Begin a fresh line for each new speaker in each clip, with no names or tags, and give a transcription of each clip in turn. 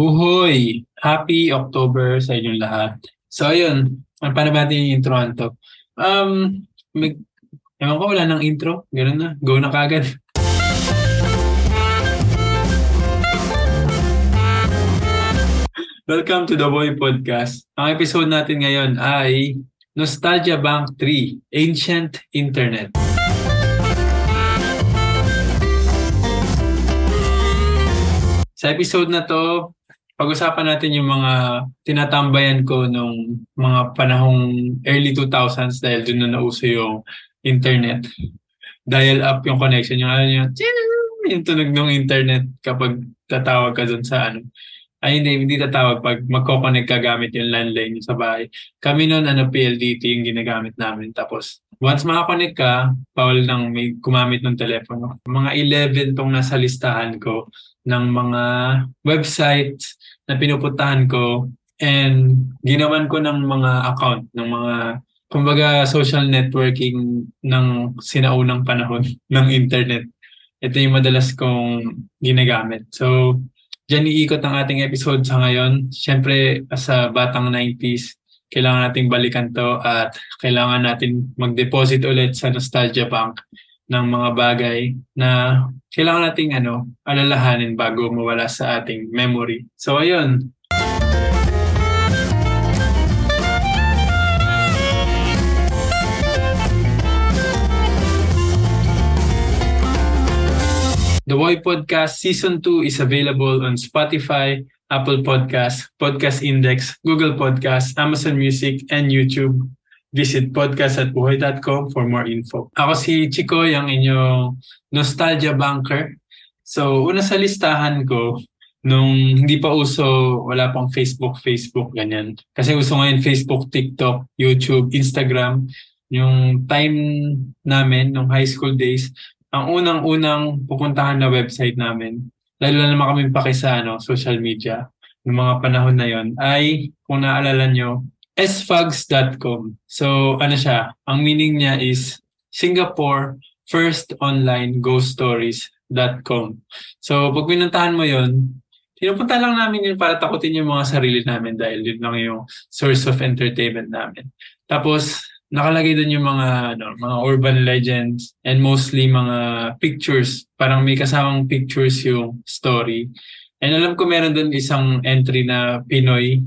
Uhoy! Happy October sa inyong lahat. So, ayun. Paano ba yung introhan to? Um, mag, ewan ko, wala nang intro. Ganun na. Go na kagad. Welcome to The Boy Podcast. Ang episode natin ngayon ay Nostalgia Bank 3, Ancient Internet. Sa episode na to, pag-usapan natin yung mga tinatambayan ko nung mga panahong early 2000s dahil doon na nauso yung internet. Dial up yung connection, yung ano yung, yung tunog ng internet kapag tatawag ka doon sa ano. Ay hindi, hindi tatawag pag magkoconnect ka gamit yung landline sa bahay. Kami noon, ano, PLDT yung ginagamit namin. Tapos, once makakonect ka, Paul nang may gumamit ng telepono. Mga 11 tong nasa listahan ko ng mga websites na pinupuntahan ko and ginawan ko ng mga account ng mga kumbaga social networking ng sinaunang panahon ng internet. Ito yung madalas kong ginagamit. So, Diyan iikot ang ating episode sa ngayon. Siyempre, as a batang 90s, kailangan nating balikan to at kailangan natin mag-deposit ulit sa Nostalgia Bank ng mga bagay na kailangan nating ano, alalahanin bago mawala sa ating memory. So ayun, The Boy Podcast Season 2 is available on Spotify, Apple Podcasts, Podcast Index, Google Podcasts, Amazon Music, and YouTube. Visit podcast.buhay.com for more info. Ako si Chico, yung inyong nostalgia banker. So, una sa listahan ko, nung hindi pa uso, wala pang Facebook, Facebook, ganyan. Kasi uso ngayon Facebook, TikTok, YouTube, Instagram. Yung time namin, nung high school days, ang unang-unang pupuntahan na website namin, lalo na naman kami paki sa ano, social media, ng mga panahon na yon ay, kung naalala nyo, sfags.com. So, ano siya, ang meaning niya is Singapore First Online Ghost Stories.com. So, pag pinuntahan mo yon pinupunta lang namin yun para takutin yung mga sarili namin dahil yun lang yung source of entertainment namin. Tapos, nakalagay doon yung mga ano, mga urban legends and mostly mga pictures. Parang may kasamang pictures yung story. And alam ko meron doon isang entry na Pinoy.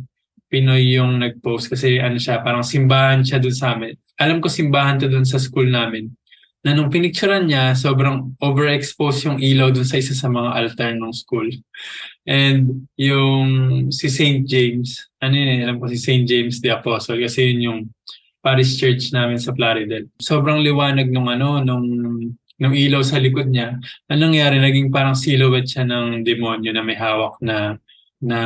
Pinoy yung nag-post kasi ano siya, parang simbahan siya doon sa amin. Alam ko simbahan to doon sa school namin. Na nung pinicturean niya, sobrang overexposed yung ilaw doon sa isa sa mga altar ng school. And yung si St. James, ano yun, alam ko si St. James the Apostle kasi yun yung parish church namin sa Plaridel. Sobrang liwanag nung ano, nung nung ilaw sa likod niya. Anong nangyari? Naging parang silhouette siya ng demonyo na may hawak na na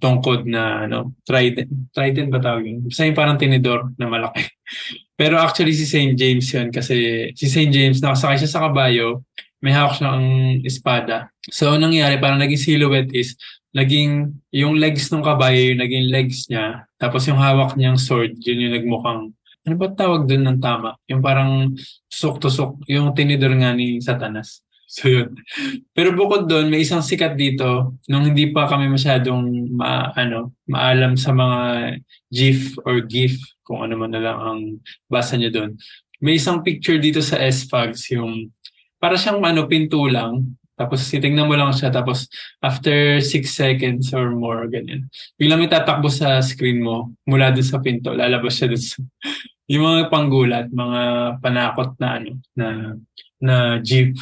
tungkod na ano, trident. Trident ba tawag yun? Basta yung parang tinidor na malaki. Pero actually si St. James yun kasi si St. James nakasakay siya sa kabayo, may hawak siyang espada. So anong nangyari? Parang naging silhouette is naging yung legs ng kabayo yung naging legs niya. Tapos yung hawak niyang sword, yun yung nagmukhang ano ba tawag doon ng tama? Yung parang tusok-tusok, yung tinidor nga ni Satanas. So yun. Pero bukod doon, may isang sikat dito nung hindi pa kami masyadong ma, ano, maalam sa mga GIF or GIF, kung ano man na lang ang basa niyo doon. May isang picture dito sa SFAGs, yung para siyang ano, pinto lang. Tapos titingnan mo lang siya, tapos after 6 seconds or more, ganyan. Biglang may tatakbo sa screen mo mula doon sa pinto, lalabas siya doon sa yung mga panggulat, mga panakot na ano, na na jeep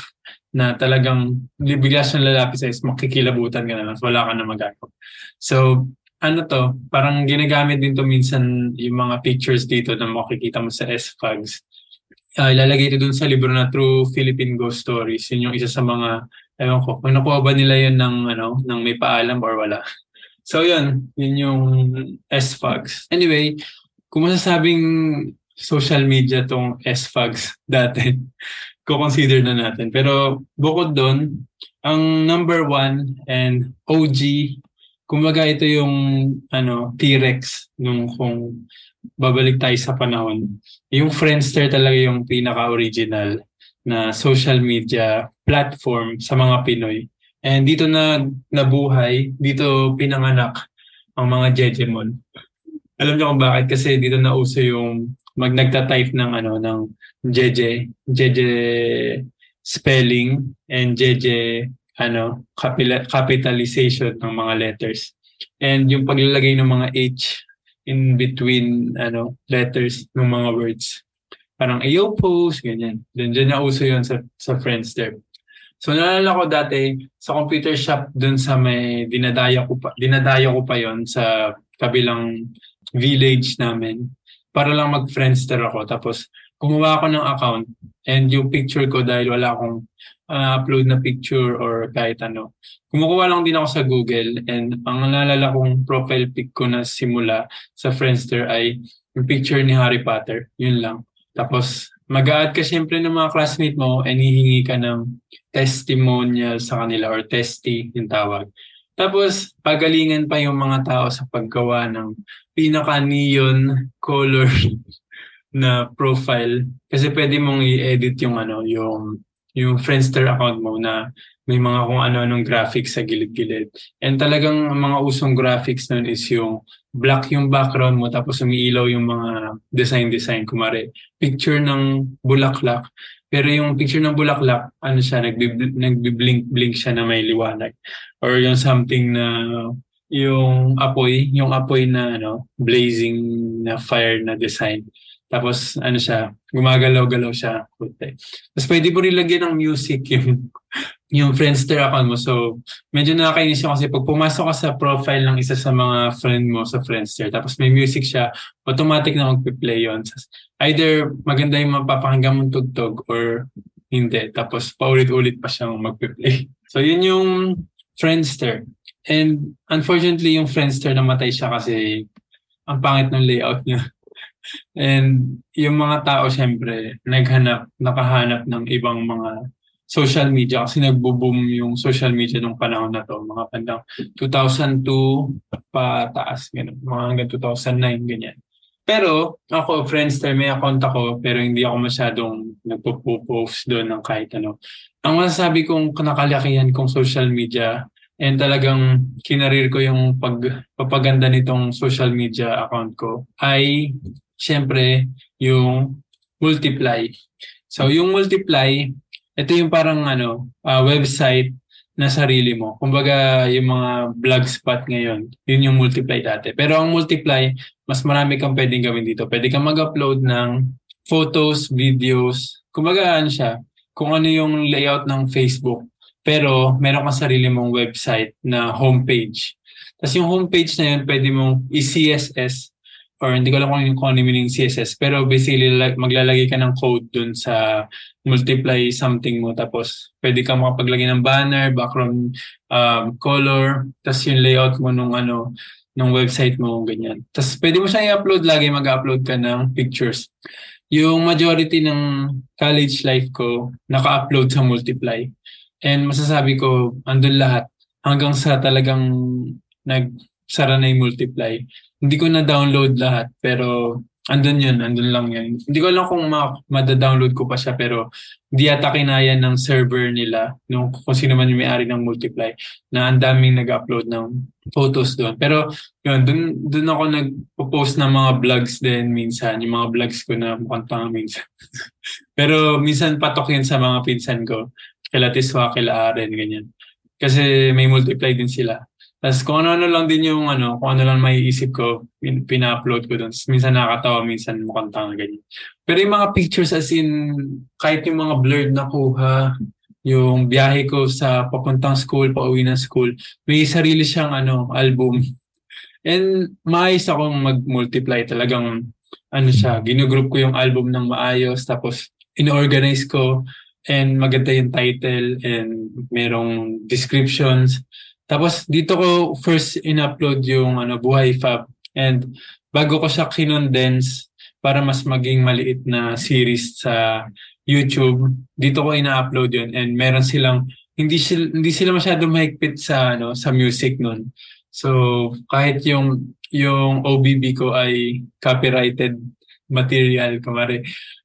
na talagang bigla siyang lalapit sa is makikilabutan ka na lang, wala ka na magagawa. So, ano to, parang ginagamit din to minsan yung mga pictures dito na makikita mo sa SFAGs. Uh, ilalagay ito dun sa libro na True Philippine Ghost Stories. Yun yung isa sa mga, ewan ko, kung nakuha ba nila yun ng, ano, ng may paalam or wala. So yun, yun yung SFAGs. Anyway, kung masasabing social media tong SFAGs dati, ko-consider na natin. Pero bukod doon, ang number one and OG, kumbaga ito yung ano, T-Rex nung kung babalik tayo sa panahon. Yung Friendster talaga yung pinaka-original na social media platform sa mga Pinoy. And dito na nabuhay, dito pinanganak ang mga Jejemon. Alam niyo kung bakit? Kasi dito na uso yung mag nagta-type ng ano ng Jeje, Jeje spelling and Jeje ano capitalization ng mga letters. And yung paglalagay ng mga H in between ano letters ng mga words. Parang ayo post, ganyan. Then dyan na uso yun sa, sa Friendster. So naalala ko dati sa computer shop dun sa may dinadaya ko pa, dinadaya ko pa yon sa kabilang village namin para lang mag-Friendster ako. Tapos gumawa ako ng account and yung picture ko dahil wala akong uh, upload na picture or kahit ano. Kumukuha lang din ako sa Google and ang naalala kong profile pic ko na simula sa Friendster ay yung picture ni Harry Potter. Yun lang. Tapos mag-add ka siyempre ng mga classmate mo and hihingi ka ng testimonial sa kanila or testy yung tawag. Tapos, pagalingan pa yung mga tao sa paggawa ng pinaka-neon color na profile. Kasi pwede mong i-edit yung ano, yung yung Friendster account mo na may mga kung ano-anong graphics sa gilid-gilid. And talagang mga usong graphics nun is yung black yung background mo tapos umiilaw yung mga design-design. Kumari, picture ng bulaklak. Pero yung picture ng bulaklak, ano siya, nagbi-blink-blink siya na may liwanag. Or yung something na yung apoy, yung apoy na ano, blazing na fire na design. Tapos ano siya, gumagalaw-galaw siya. Tapos pwede mo rin lagyan ng music yung, yung Friendster account mo. So medyo nakakainis yung kasi pag pumasok ka sa profile ng isa sa mga friend mo sa Friendster, tapos may music siya, automatic na magpe-play yun. Either maganda yung mapapakinggan mong tugtog or hindi. Tapos paulit-ulit pa siyang magpe-play. So yun yung Friendster. And unfortunately yung Friendster namatay siya kasi ang pangit ng layout niya. And yung mga tao syempre naghanap, nakahanap ng ibang mga social media kasi nagbo-boom yung social media nung panahon na to, mga pandang 2002 pataas, ganun, mga hanggang 2009, ganyan. Pero ako, Friendster, may account ako pero hindi ako masyadong nagpo-post doon ng kahit ano. Ang masasabi kong nakalakihan kong social media and talagang kinarir ko yung pagpapaganda nitong social media account ko ay syempre, yung multiply. So, yung multiply, ito yung parang ano, uh, website na sarili mo. Kumbaga, yung mga blogspot ngayon, yun yung multiply dati. Pero ang multiply, mas marami kang pwedeng gawin dito. Pwede kang mag-upload ng photos, videos. Kumbaga, ano siya, kung ano yung layout ng Facebook. Pero, meron kang sarili mong website na homepage. Tapos yung homepage na yun, pwede mong i-CSS or hindi ko alam kung, kung ano meaning CSS, pero basically like, maglalagay ka ng code dun sa multiply something mo. Tapos pwede ka makapaglagay ng banner, background um, color, tapos yung layout mo nung ano, nung website mo, ganyan. Tapos pwede mo siya i-upload lagi, mag-upload ka ng pictures. Yung majority ng college life ko, naka-upload sa Multiply. And masasabi ko, andun lahat. Hanggang sa talagang nagsara na yung Multiply hindi ko na-download lahat, pero andun yun, andun lang yan. Hindi ko alam kung ma- mada-download ko pa siya, pero hindi yata kinaya ng server nila, nung, kung sino man yung may-ari ng Multiply, na ang daming nag-upload ng photos doon. Pero yun, dun, dun ako nag-post ng mga vlogs din minsan, yung mga vlogs ko na mukhang tanga minsan. pero minsan patok yun sa mga pinsan ko, kila Tiswa, kila Aren, ganyan. Kasi may multiply din sila. Tapos kung ano-ano lang din yung ano, kung ano lang may isip ko, pin- pina-upload ko doon. Minsan nakakatawa, minsan mukhang tanga ganyan. Pero yung mga pictures as in, kahit yung mga blurred na kuha, yung biyahe ko sa papuntang school, pauwi ng school, may sarili siyang ano, album. And maayos akong mag-multiply talagang ano siya, ginugroup ko yung album ng maayos, tapos in-organize ko and maganda yung title and merong descriptions. Tapos dito ko first in-upload yung ano, Buhay Fab. And bago ko siya kinondense para mas maging maliit na series sa YouTube, dito ko ina-upload yun. And meron silang, hindi sila, hindi sila masyadong mahigpit sa, ano, sa music nun. So kahit yung, yung OBB ko ay copyrighted material, kumari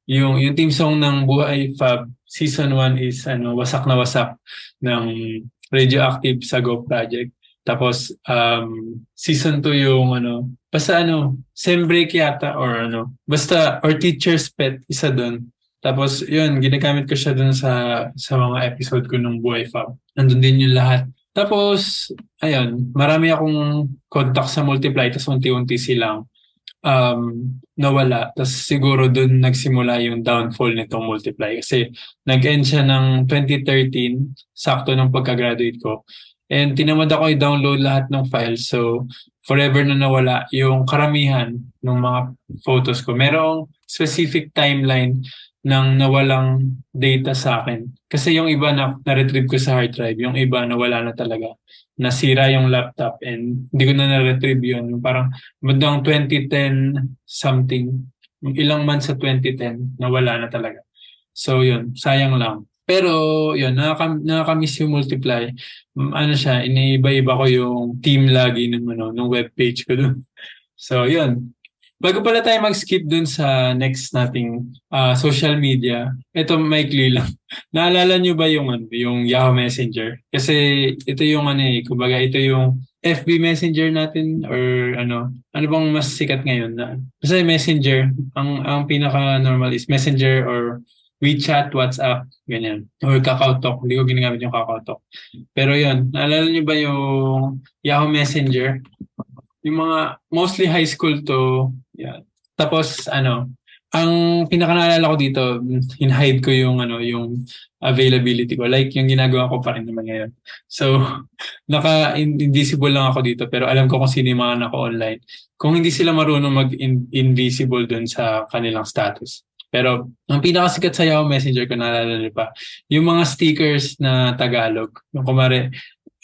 yung yung team song ng Buhay Fab season 1 is ano wasak na wasak ng Radioactive sa Go Project. Tapos um season 2 yung ano basta ano sem break yata or ano basta or teacher's pet isa doon. Tapos yun ginagamit ko siya doon sa sa mga episode ko ng Buhay Fab. Nandun din yung lahat. Tapos ayun, marami akong contact sa Multiply tapos unti-unti silang um, nawala. Tapos siguro doon nagsimula yung downfall nitong Multiply. Kasi nag-end siya ng 2013, sakto ng pagka-graduate ko. And tinamad ako i-download lahat ng files. So, forever na nawala yung karamihan ng mga photos ko. Merong specific timeline ng nawalang data sa akin. Kasi yung iba na na-retrieve ko sa hard drive, yung iba nawala na talaga nasira yung laptop and hindi ko na na-retrieve yun. Parang bandang 2010 something, ilang months sa 2010, nawala na talaga. So yun, sayang lang. Pero yun, nakaka- nakakamiss yung multiply. Ano siya, iniiba-iba ko yung team lagi ng, ano, ng webpage ko doon. So yun, Bago pala tayo mag-skip dun sa next nating uh, social media, ito maikli lang. Naalala nyo ba yung, ano, yung Yahoo Messenger? Kasi ito yung ano eh, kumbaga ito yung FB Messenger natin or ano, ano bang mas sikat ngayon na? Kasi Messenger, ang ang pinaka normal is Messenger or WeChat, WhatsApp, ganyan. Or KakaoTalk. Hindi ko ginagamit yung KakaoTalk. Pero yun, naalala nyo ba yung Yahoo Messenger? Yung mga, mostly high school to, yeah. Tapos, ano, ang pinakanaalala ko dito, in-hide ko yung, ano, yung availability ko. Like, yung ginagawa ko pa rin naman ngayon. So, naka-invisible lang ako dito, pero alam ko kung sino yung mga naka-online. Kung hindi sila marunong mag-invisible dun sa kanilang status. Pero, ang pinakasikat sa Yahoo Messenger ko, naalala pa, yung mga stickers na Tagalog. Yung kumare,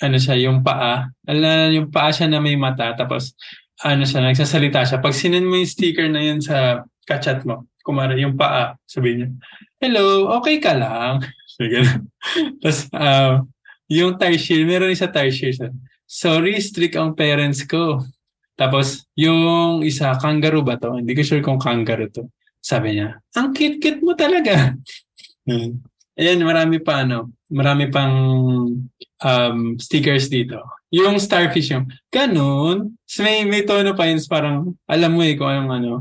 ano siya, yung paa. Alam yung paa siya na may mata, tapos ano siya, nagsasalita siya. Pag sinend mo yung sticker na yun sa kachat mo, kumara yung paa, sabi niya, hello, okay ka lang. So, tapos, uh, yung tarsier, meron isa tarsier. Sorry, strict ang parents ko. Tapos, yung isa, kangaroo ba to? Hindi ko sure kung kangaroo to. Sabi niya, ang cute-cute mo talaga. Ayan, marami pa ano, marami pang um, stickers dito. Yung starfish yung, ganun. May, may tono pa yun, parang, alam mo eh kung anong ano.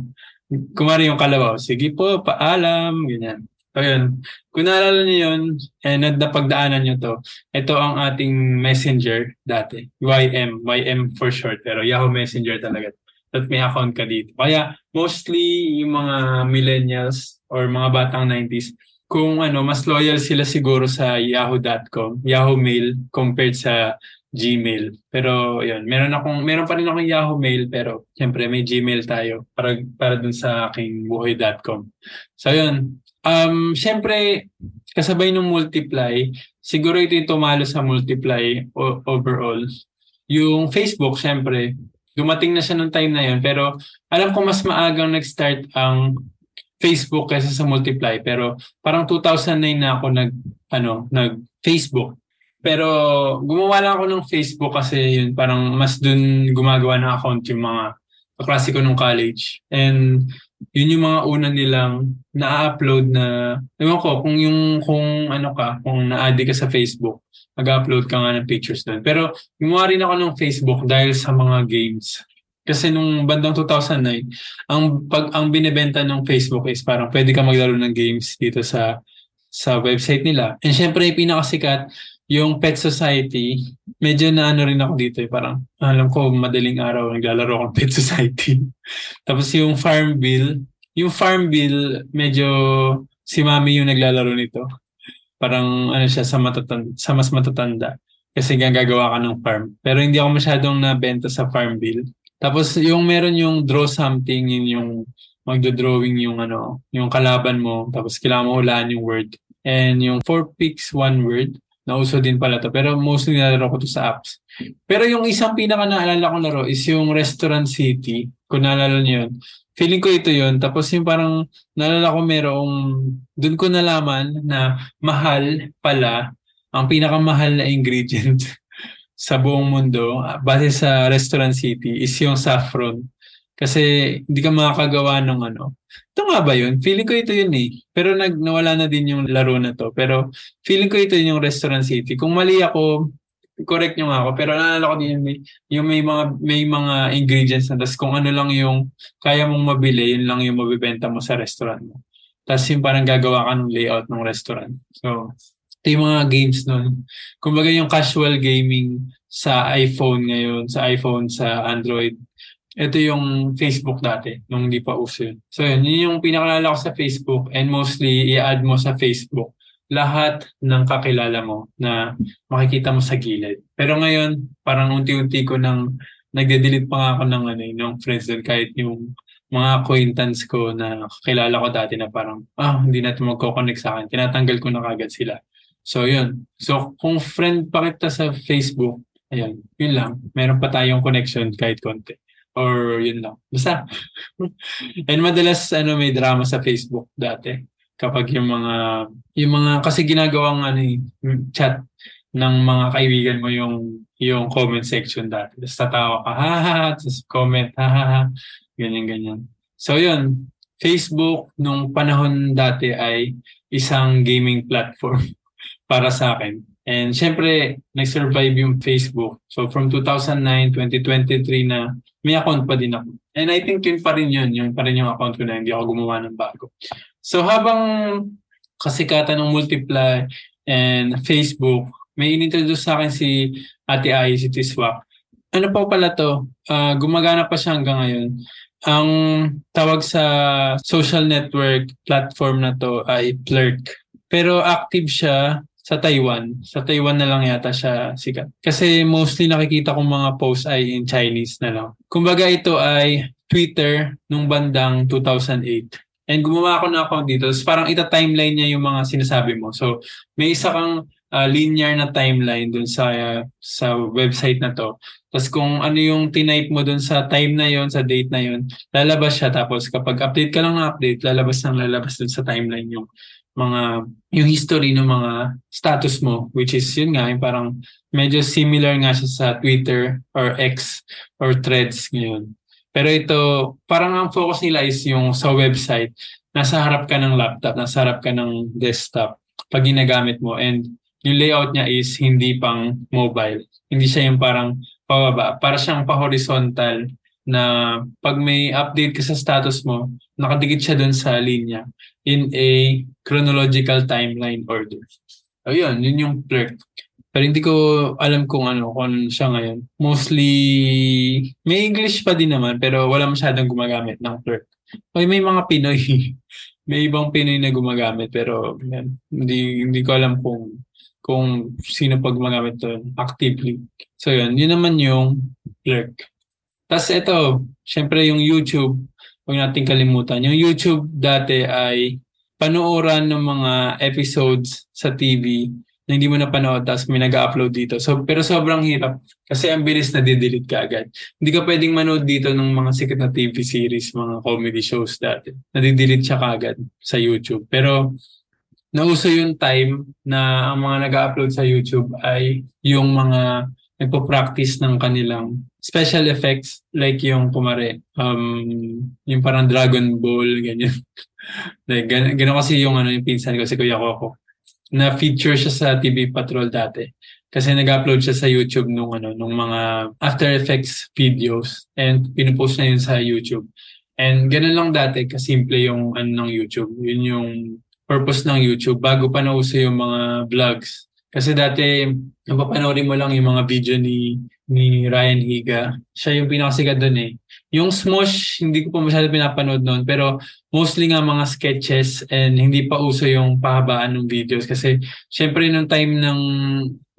Kumari yung kalabaw, sige po, paalam, ganyan. So yun, kung naalala niyo yun, and eh, napagdaanan niyo to, ito ang ating messenger dati. YM, YM for short, pero Yahoo Messenger talaga. At may account ka dito. Kaya mostly yung mga millennials or mga batang 90s, kung ano, mas loyal sila siguro sa yahoo.com, Yahoo Mail compared sa Gmail. Pero yun, meron akong meron pa rin akong Yahoo Mail pero siyempre may Gmail tayo para para dun sa aking buhay.com. So yun. Um siyempre kasabay ng multiply, siguro ito yung tumalo sa multiply o- overall. Yung Facebook siyempre dumating na siya nung time na yun pero alam ko mas maagang nag-start ang Facebook kaysa sa Multiply. Pero parang 2009 na ako nag ano nag Facebook. Pero gumawa lang ako ng Facebook kasi yun parang mas dun gumagawa ng account yung mga kaklase ko nung college. And yun yung mga una nilang na-upload na ewan ko kung yung kung ano ka kung na-add ka sa Facebook mag-upload ka nga ng pictures doon pero gumawa rin ako ng Facebook dahil sa mga games kasi nung bandang 2009, ang pag ang binebenta ng Facebook is parang pwede ka maglaro ng games dito sa sa website nila. And syempre, pinakasikat yung Pet Society. Medyo na ano rin ako dito eh. Parang alam ko madaling araw naglalaro ako ng Pet Society. Tapos yung Farm Bill, yung Farm Bill medyo si Mami yung naglalaro nito. Parang ano siya sa matatanda, sa mas matatanda kasi gagawa ka ng farm. Pero hindi ako masyadong nabenta sa Farm Bill. Tapos yung meron yung draw something, yun yung magdo-drawing yung ano, yung kalaban mo, tapos kailangan mo hulaan yung word. And yung four picks, one word, nauso din pala to. Pero mostly nalaro ko to sa apps. Pero yung isang pinaka naalala kong laro is yung Restaurant City. Kung naalala niyo yun. Feeling ko ito yun. Tapos yung parang naalala ko merong, dun ko nalaman na mahal pala ang pinakamahal na ingredient sa buong mundo, base sa Restaurant City, is yung saffron. Kasi hindi ka makakagawa ng ano. Ito nga ba yun? Feeling ko ito yun eh. Pero nag, nawala na din yung laro na to. Pero feeling ko ito yung Restaurant City. Kung mali ako, correct nyo nga ako. Pero naalala ko din yung may, yung may mga may mga ingredients na tapos kung ano lang yung kaya mong mabili, yun lang yung mabibenta mo sa restaurant mo. Tapos yung parang gagawa ka ng layout ng restaurant. So, ito yung mga games nun. Kumbaga yung casual gaming sa iPhone ngayon, sa iPhone, sa Android. Ito yung Facebook dati, nung hindi pa uso yun. So yun, yun yung pinakalala ko sa Facebook and mostly i-add mo sa Facebook lahat ng kakilala mo na makikita mo sa gilid. Pero ngayon, parang unti-unti ko nang nagde-delete pa nga ako ng, ano, ng friends doon kahit yung mga acquaintance ko na kakilala ko dati na parang, ah, hindi na ito magkoconnect sa akin. Tinatanggal ko na kagad sila. So, yun. So, kung friend pa kita sa Facebook, ayan, yun lang. Meron pa tayong connection kahit konti. Or yun lang. Basta. And madalas, ano, may drama sa Facebook dati. Kapag yung mga, yung mga, kasi ginagawang, ano, eh, chat ng mga kaibigan mo yung yung comment section dati. Tapos tatawa ka, ha ha, tapos comment, ha ha ha, ganyan ganyan. So yun, Facebook nung panahon dati ay isang gaming platform. para sa akin. And syempre, nag-survive yung Facebook. So from 2009, 2023 na may account pa din ako. And I think yun pa rin yun. Yun pa rin yung account ko na hindi ako gumawa ng bago. So habang kasikatan ng Multiply and Facebook, may inintroduce sa akin si Ate Ai, si Tiswak. Ano pa pala to? Uh, gumagana pa siya hanggang ngayon. Ang tawag sa social network platform na to ay Plurk. Pero active siya sa Taiwan. Sa Taiwan na lang yata siya sikat. Kasi mostly nakikita kong mga posts ay in Chinese na lang. Kumbaga ito ay Twitter nung bandang 2008. And gumawa ako ng account dito. So parang ita-timeline niya yung mga sinasabi mo. So may isa kang uh, linear na timeline dun sa uh, sa website na to. Tapos kung ano yung tinype mo dun sa time na yon sa date na yon lalabas siya. Tapos kapag update ka lang ng update, lalabas nang lalabas dun sa timeline yung mga yung history ng mga status mo which is yun nga yung parang medyo similar nga siya sa Twitter or X or Threads ngayon. Pero ito parang ang focus nila is yung sa website nasa harap ka ng laptop, nasa harap ka ng desktop pag ginagamit mo and yung layout niya is hindi pang mobile. Hindi siya yung parang pababa. Para siyang pa-horizontal na pag may update ka sa status mo, nakadikit siya dun sa linya in a chronological timeline order. Ayun, yun yung clerk. Pero hindi ko alam kung ano, kung ano siya ngayon. Mostly, may English pa din naman, pero wala masyadong gumagamit ng clerk. Okay, may mga Pinoy. may ibang Pinoy na gumagamit, pero yan, hindi, hindi ko alam kung kung sino pa gumagamit to actively. So yun, yun naman yung clerk. Tapos ito, syempre yung YouTube, huwag natin kalimutan. Yung YouTube dati ay panooran ng mga episodes sa TV na hindi mo napanood tapos may nag-upload dito. So, pero sobrang hirap kasi ang bilis na didelete ka agad. Hindi ka pwedeng manood dito ng mga sikat na TV series, mga comedy shows dati. Nadidelete siya kagad sa YouTube. Pero nauso yung time na ang mga nag-upload sa YouTube ay yung mga nagpo-practice ng kanilang special effects like yung kumare um yung parang Dragon Ball ganyan. Like gan ganun kasi yung ano yung pinsan ko si Kuya Coco. Na feature siya sa TV Patrol dati. Kasi nag-upload siya sa YouTube nung ano nung mga After Effects videos. And pinupost na yun sa YouTube. And ganun lang dati kasimple yung ano ng YouTube. Yun yung purpose ng YouTube bago pa nauso yung mga vlogs kasi dati, napapanorin mo lang yung mga video ni ni Ryan Higa. Siya yung pinakasikat doon eh. Yung Smosh, hindi ko pa masyado pinapanood noon. Pero mostly nga mga sketches and hindi pa uso yung pahabaan ng videos. Kasi syempre nung time ng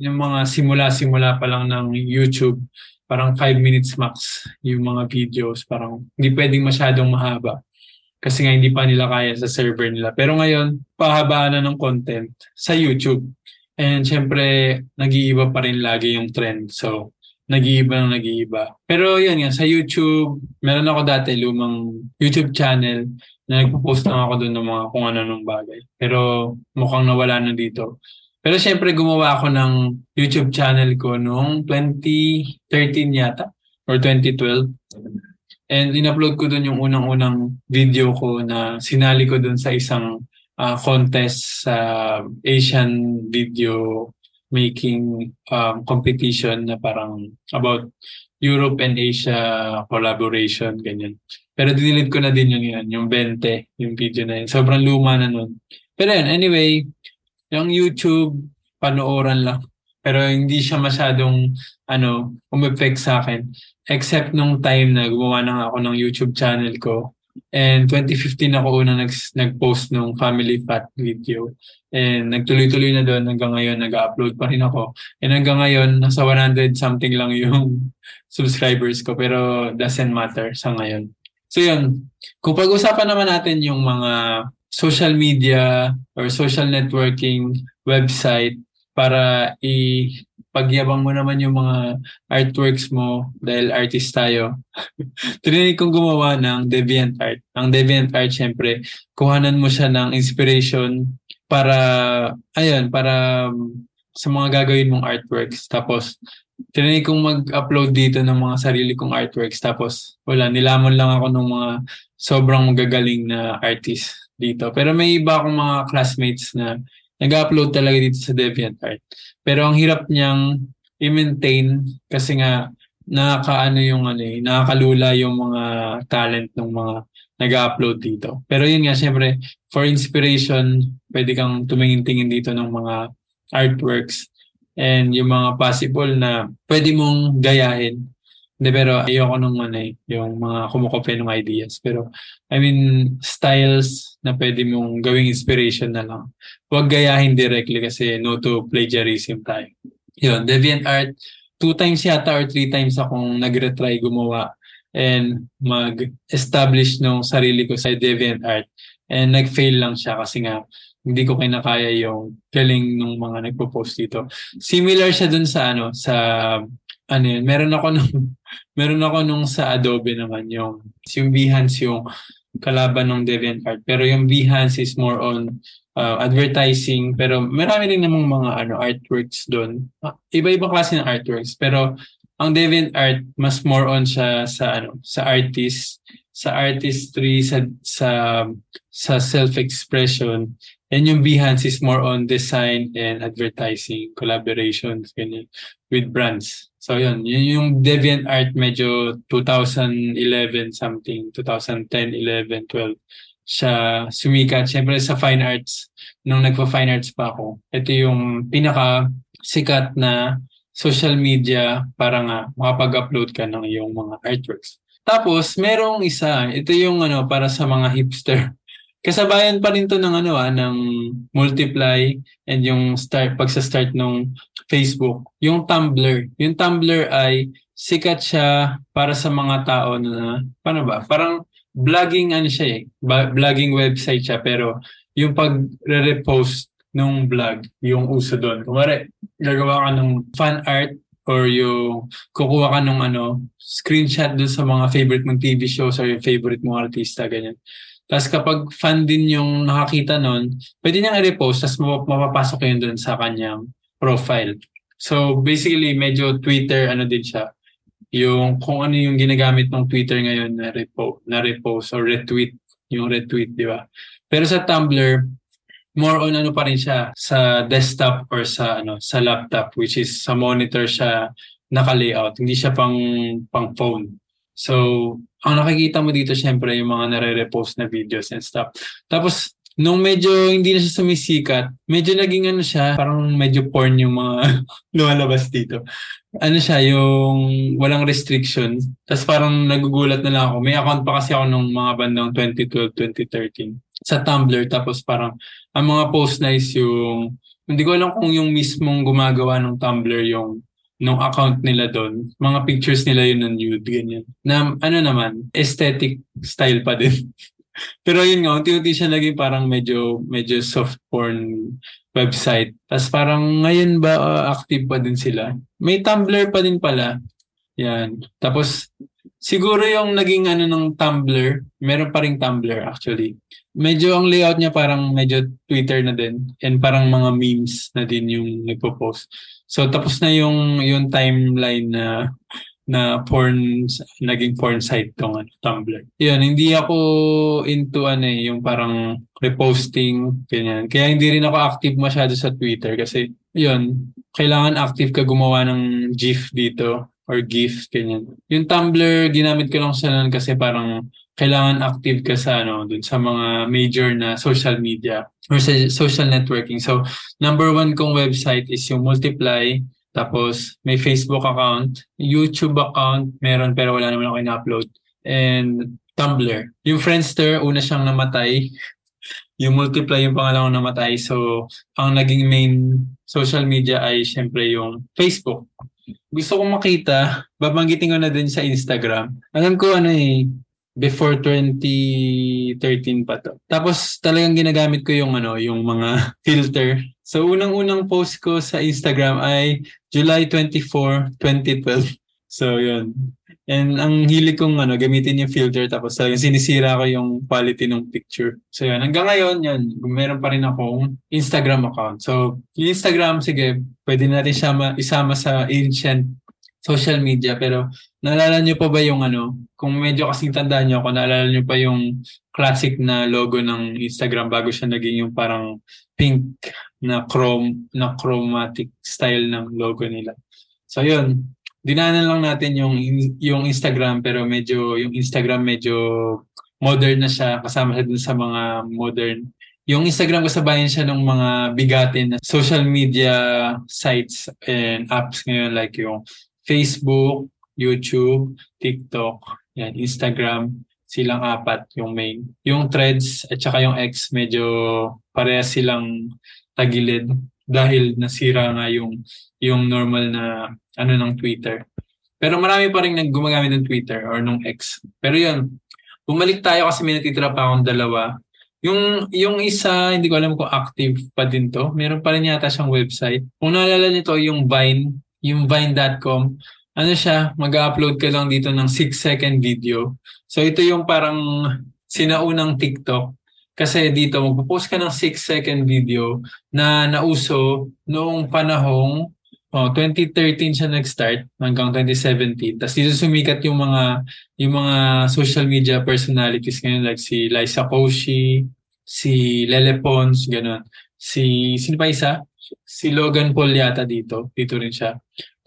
yung mga simula-simula pa lang ng YouTube, parang 5 minutes max yung mga videos. Parang hindi pwedeng masyadong mahaba. Kasi nga hindi pa nila kaya sa server nila. Pero ngayon, pahabaan na ng content sa YouTube. And syempre, nag-iiba pa rin lagi yung trend. So, nag-iiba ng nag-iiba. Pero yun nga, sa YouTube, meron ako dati lumang YouTube channel na nagpo-post lang ako doon ng mga kung ano nung bagay. Pero mukhang nawala na dito. Pero syempre, gumawa ako ng YouTube channel ko noong 2013 yata or 2012. And in-upload ko doon yung unang-unang video ko na sinali ko doon sa isang uh, contest sa Asian video making um, competition na parang about Europe and Asia collaboration, ganyan. Pero dinilid ko na din yung yun, yung 20, yung video na yun. Sobrang luma na nun. Pero yun, anyway, yung YouTube, panooran lang. Pero hindi siya masyadong ano, umeffect sa akin. Except nung time na gumawa na ako ng YouTube channel ko. And 2015 ako una nag, nag-post nung Family Fat video. And nagtuloy-tuloy na doon hanggang ngayon nag-upload pa rin ako. And hanggang ngayon nasa 100 something lang yung subscribers ko pero doesn't matter sa ngayon. So yun, kung pag-usapan naman natin yung mga social media or social networking website para i pagyabang mo naman yung mga artworks mo dahil artist tayo. Trinay kong gumawa ng DeviantArt. Ang DeviantArt, syempre, kuhanan mo siya ng inspiration para, ayun, para sa mga gagawin mong artworks. Tapos, tinanay kong mag-upload dito ng mga sarili kong artworks. Tapos, wala, nilamon lang ako ng mga sobrang magagaling na artist dito. Pero may iba akong mga classmates na nag-upload talaga dito sa DeviantArt. Pero ang hirap niyang i-maintain kasi nga nakakaano yung ano eh, nakakalula yung mga talent ng mga nag-upload dito. Pero yun nga, syempre, for inspiration, pwede kang tumingin-tingin dito ng mga artworks and yung mga possible na pwede mong gayahin hindi, pero ayoko nung ano eh, yung mga kumukopya ng ideas. Pero, I mean, styles na pwede mong gawing inspiration na lang. Huwag gayahin directly kasi no to plagiarism tayo. Yun, DeviantArt, two times yata or three times akong nag-retry gumawa and mag-establish ng sarili ko sa DeviantArt. And nag-fail lang siya kasi nga hindi ko kinakaya yung galing ng mga nagpo-post dito. Similar siya dun sa ano, sa ano yun, meron ako nung, meron ako nung sa Adobe naman yung, yung Behance yung kalaban ng DeviantArt. Pero yung Behance is more on uh, advertising. Pero marami rin namang mga ano, artworks doon. Ah, iba-ibang klase ng artworks. Pero ang DeviantArt, mas more on siya sa ano, sa artist, sa artistry, sa sa sa self-expression. And yung Behance is more on design and advertising, collaborations, ganyan, with brands. So yun, yun yung DeviantArt medyo 2011 something, 2010, 11, 12 siya sumikat. Siyempre sa fine arts, nung nagpa-fine arts pa ako, ito yung pinaka sikat na social media para nga makapag-upload ka ng iyong mga artworks. Tapos, merong isa, ito yung ano para sa mga hipster. Kasabayan pa rin to ng ano ah, ng multiply and yung start pag sa start ng Facebook, yung Tumblr. Yung Tumblr ay sikat siya para sa mga tao na, paano ba? Parang vlogging ano siya eh. Vlogging website siya pero yung pag-repost nung vlog, yung uso doon. Kumari, gagawa ka ng fan art or yung kukuha ka ng ano, screenshot doon sa mga favorite mong TV shows or yung favorite mong artista, ganyan. Tapos kapag fan din yung nakakita nun, pwede niyang i-repost tapos mapapasok yun doon sa kanyang profile. So basically, medyo Twitter ano din siya. Yung kung ano yung ginagamit ng Twitter ngayon na repo, na repost or retweet, yung retweet, di ba? Pero sa Tumblr, more on ano pa rin siya sa desktop or sa ano sa laptop which is sa monitor siya naka-layout hindi siya pang pang phone so ang nakikita mo dito syempre yung mga nare-repost na videos and stuff tapos nung medyo hindi na siya sumisikat, medyo naging ano siya, parang medyo porn yung mga lumalabas dito. Ano siya, yung walang restriction. Tapos parang nagugulat na lang ako. May account pa kasi ako nung mga bandang 2012, 2013 sa Tumblr. Tapos parang ang mga post na is yung, hindi ko alam kung yung mismong gumagawa ng Tumblr yung nung account nila doon. Mga pictures nila yun ng nude, ganyan. Na ano naman, aesthetic style pa din. Pero yun nga, unti-unti siya naging parang medyo, medyo soft porn website. Tapos parang ngayon ba uh, active pa din sila? May Tumblr pa din pala. Yan. Tapos siguro yung naging ano ng Tumblr, meron pa ring Tumblr actually. Medyo ang layout niya parang medyo Twitter na din and parang mga memes na din yung nagpo-post. So tapos na yung yung timeline na na porn, naging porn site tong ano, Tumblr. Yun, hindi ako into ano eh, yung parang reposting, ganyan. Kaya hindi rin ako active masyado sa Twitter kasi yun, kailangan active ka gumawa ng GIF dito or GIF, ganyan. Yung Tumblr, ginamit ko lang sa nun kasi parang kailangan active ka sa ano dun sa mga major na social media or sa social networking. So, number one kong website is yung Multiply. Tapos, may Facebook account, YouTube account, meron pero wala naman ako in-upload. And Tumblr. Yung Friendster, una siyang namatay. Yung Multiply yung pangalawang namatay. So, ang naging main social media ay syempre yung Facebook. Gusto kong makita, babanggitin ko na din sa Instagram. Alam ko ano eh, before 2013 pa to. Tapos talagang ginagamit ko yung ano, yung mga filter. So unang-unang post ko sa Instagram ay July 24, 2012. So yun. And ang hilig kong ano, gamitin yung filter tapos talagang sinisira ko yung quality ng picture. So yun, hanggang ngayon yan, meron pa rin akong Instagram account. So yung Instagram, sige, pwede natin siya isama sa ancient social media. Pero naalala nyo pa ba yung ano, kung medyo kasing tandaan nyo ako, naalala nyo pa yung classic na logo ng Instagram bago siya naging yung parang pink na chrome na chromatic style ng logo nila. So yun, dinanan lang natin yung yung Instagram pero medyo yung Instagram medyo modern na siya kasama siya dun sa mga modern yung Instagram kasabayan siya ng mga bigatin na social media sites and apps ngayon like yung Facebook, YouTube, TikTok, yan, Instagram, silang apat yung main. Yung Threads at saka yung X medyo pareha silang tagilid dahil nasira nga yung yung normal na ano ng Twitter. Pero marami pa rin gumagamit ng Twitter or nung X. Pero yun, bumalik tayo kasi may natitira pa akong dalawa. Yung, yung isa, hindi ko alam kung active pa din to. Meron pa rin yata siyang website. Kung naalala nito, yung Vine, yung Vine.com, ano siya, mag-upload ka lang dito ng 6 second video. So ito yung parang sinaunang TikTok kasi dito, magpo-post ka ng 6 second video na nauso noong panahong oh, 2013 siya nag-start hanggang 2017. Tapos dito sumikat yung mga yung mga social media personalities ngayon like si Liza Koshy, si Lele Pons, ganun. Si, sino pa isa? Si Logan Paul yata dito. Dito rin siya.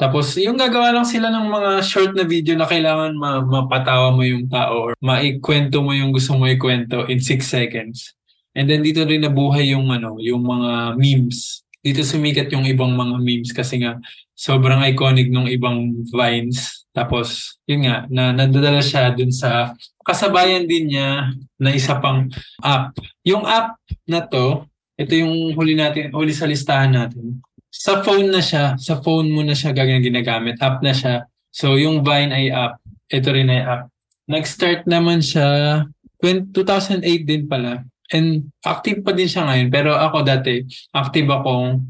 Tapos, yung gagawa lang sila ng mga short na video na kailangan ma- mapatawa mo yung tao or maikwento mo yung gusto mo ikwento in 6 seconds. And then dito rin nabuhay yung ano, yung mga memes. Dito sumikat yung ibang mga memes kasi nga sobrang iconic ng ibang vines. Tapos, yun nga, na nadadala siya dun sa kasabayan din niya na isa pang app. Yung app na to, ito yung huli natin, huli sa listahan natin sa phone na siya, sa phone mo na siya gagang ginagamit. App na siya. So, yung Vine ay app. Ito rin ay app. Nag-start naman siya 2008 din pala. And active pa din siya ngayon. Pero ako dati, active akong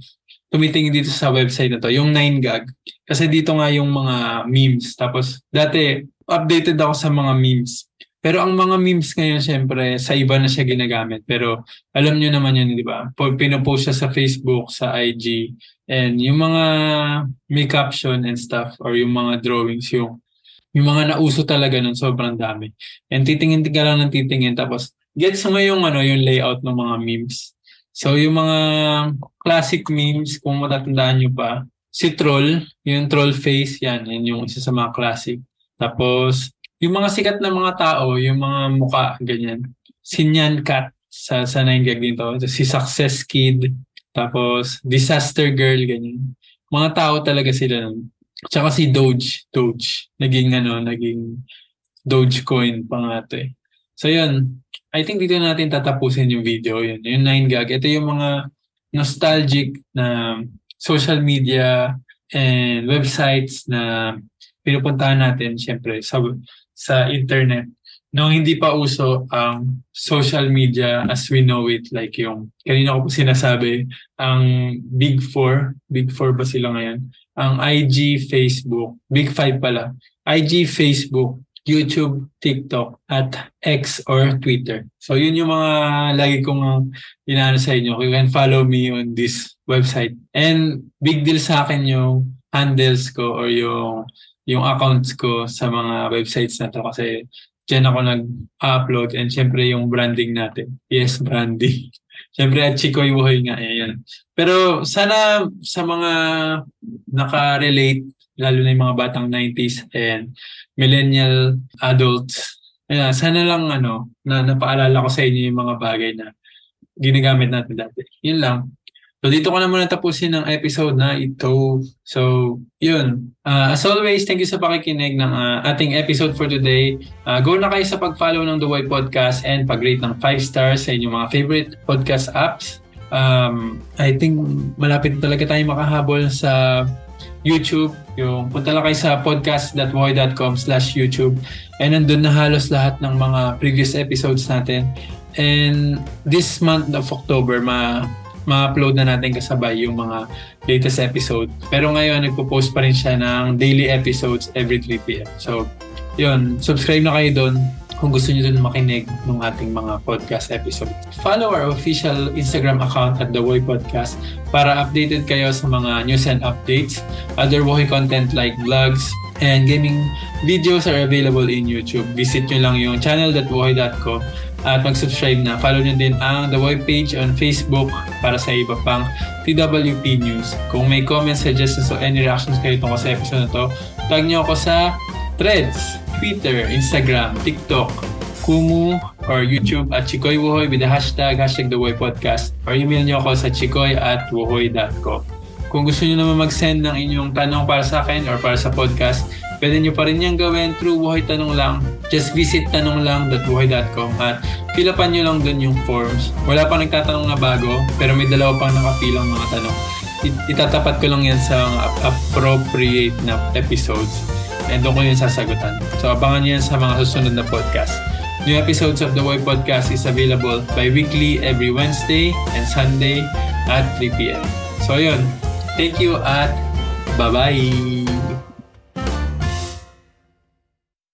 tumitingin dito sa website na to, yung 9gag. Kasi dito nga yung mga memes. Tapos dati, updated ako sa mga memes. Pero ang mga memes ngayon, syempre, sa iba na siya ginagamit. Pero alam nyo naman yun, di ba? Pinopost siya sa Facebook, sa IG, and yung mga may caption and stuff, or yung mga drawings, yung, yung mga nauso talaga nun, sobrang dami. And titingin ka lang ng titingin, tapos gets mo yung, ano, yung layout ng mga memes. So yung mga classic memes, kung matatandaan nyo pa, si Troll, yung Troll Face, yan, yan yung isa sa mga classic. Tapos, yung mga sikat na mga tao, yung mga muka, ganyan. Si Nyan Cat sa, sa 9gag dito. Si Success Kid. Tapos Disaster Girl, ganyan. Mga tao talaga sila. Tsaka si Doge. Doge. Naging ano, naging Dogecoin pa nga to eh. So yun, I think dito natin tatapusin yung video. Yun, yung 9gag. Ito yung mga nostalgic na social media and websites na pinupuntahan natin syempre sa sa internet nung hindi pa uso ang social media as we know it like yung kanina ko sinasabi ang big four big four ba sila ngayon ang IG, Facebook big five pala IG, Facebook YouTube, TikTok, at X or Twitter. So yun yung mga lagi kong inaano sa inyo. You can follow me on this website. And big deal sa akin yung handles ko or yung yung accounts ko sa mga websites na to kasi dyan ako nag-upload and syempre yung branding natin. Yes, branding. syempre at Chikoy Buhay nga, eh, yun. Pero sana sa mga naka-relate, lalo na yung mga batang 90s and millennial adults, Ayan, sana lang ano, na napaalala ko sa inyo yung mga bagay na ginagamit natin dati. Yun lang. So dito ko na muna tapusin ng episode na ito. So, yun. Uh, as always, thank you sa pakikinig ng uh, ating episode for today. Uh, go na kayo sa pag-follow ng The Way Podcast and pag-rate ng 5 stars sa inyong mga favorite podcast apps. Um, I think malapit talaga tayo makahabol sa YouTube. Yung punta lang kayo sa podcast.woy.com slash YouTube and nandun na halos lahat ng mga previous episodes natin. And this month of October, ma ma-upload na natin kasabay yung mga latest episode. Pero ngayon, nagpo-post pa rin siya ng daily episodes every 3 p.m. So, yun. Subscribe na kayo doon kung gusto niyo dun makinig ng ating mga podcast episode. Follow our official Instagram account at The Woy Podcast para updated kayo sa mga news and updates. Other Woy content like vlogs and gaming videos are available in YouTube. Visit nyo lang yung channel.woy.com at mag-subscribe na. Follow nyo din ang The Woy page on Facebook para sa iba pang TWP News. Kung may comments, suggestions, o any reactions kayo tungkol sa episode na to, tag nyo ako sa Threads, Twitter, Instagram, TikTok, Kumu, or YouTube at Chikoy Wuhoy with the hashtag, hashtag The Woy Podcast. Or email nyo ako sa chikoy at wuhoy.com. Kung gusto nyo naman mag-send ng inyong tanong para sa akin or para sa podcast, pwede nyo pa rin yung gawin through Wuhoy Tanong Lang. Just visit tanonglang.wuhoy.com at fill upan nyo lang dun yung forms. Wala pang nagtatanong na bago, pero may dalawa pang nakapilang mga tanong. Itatapat ko lang yan sa appropriate na episodes and doon ko yun sasagutan. So abangan nyo yan sa mga susunod na podcast. New episodes of The Way Podcast is available bi-weekly every Wednesday and Sunday at 3 p.m. So yun, thank you at bye-bye!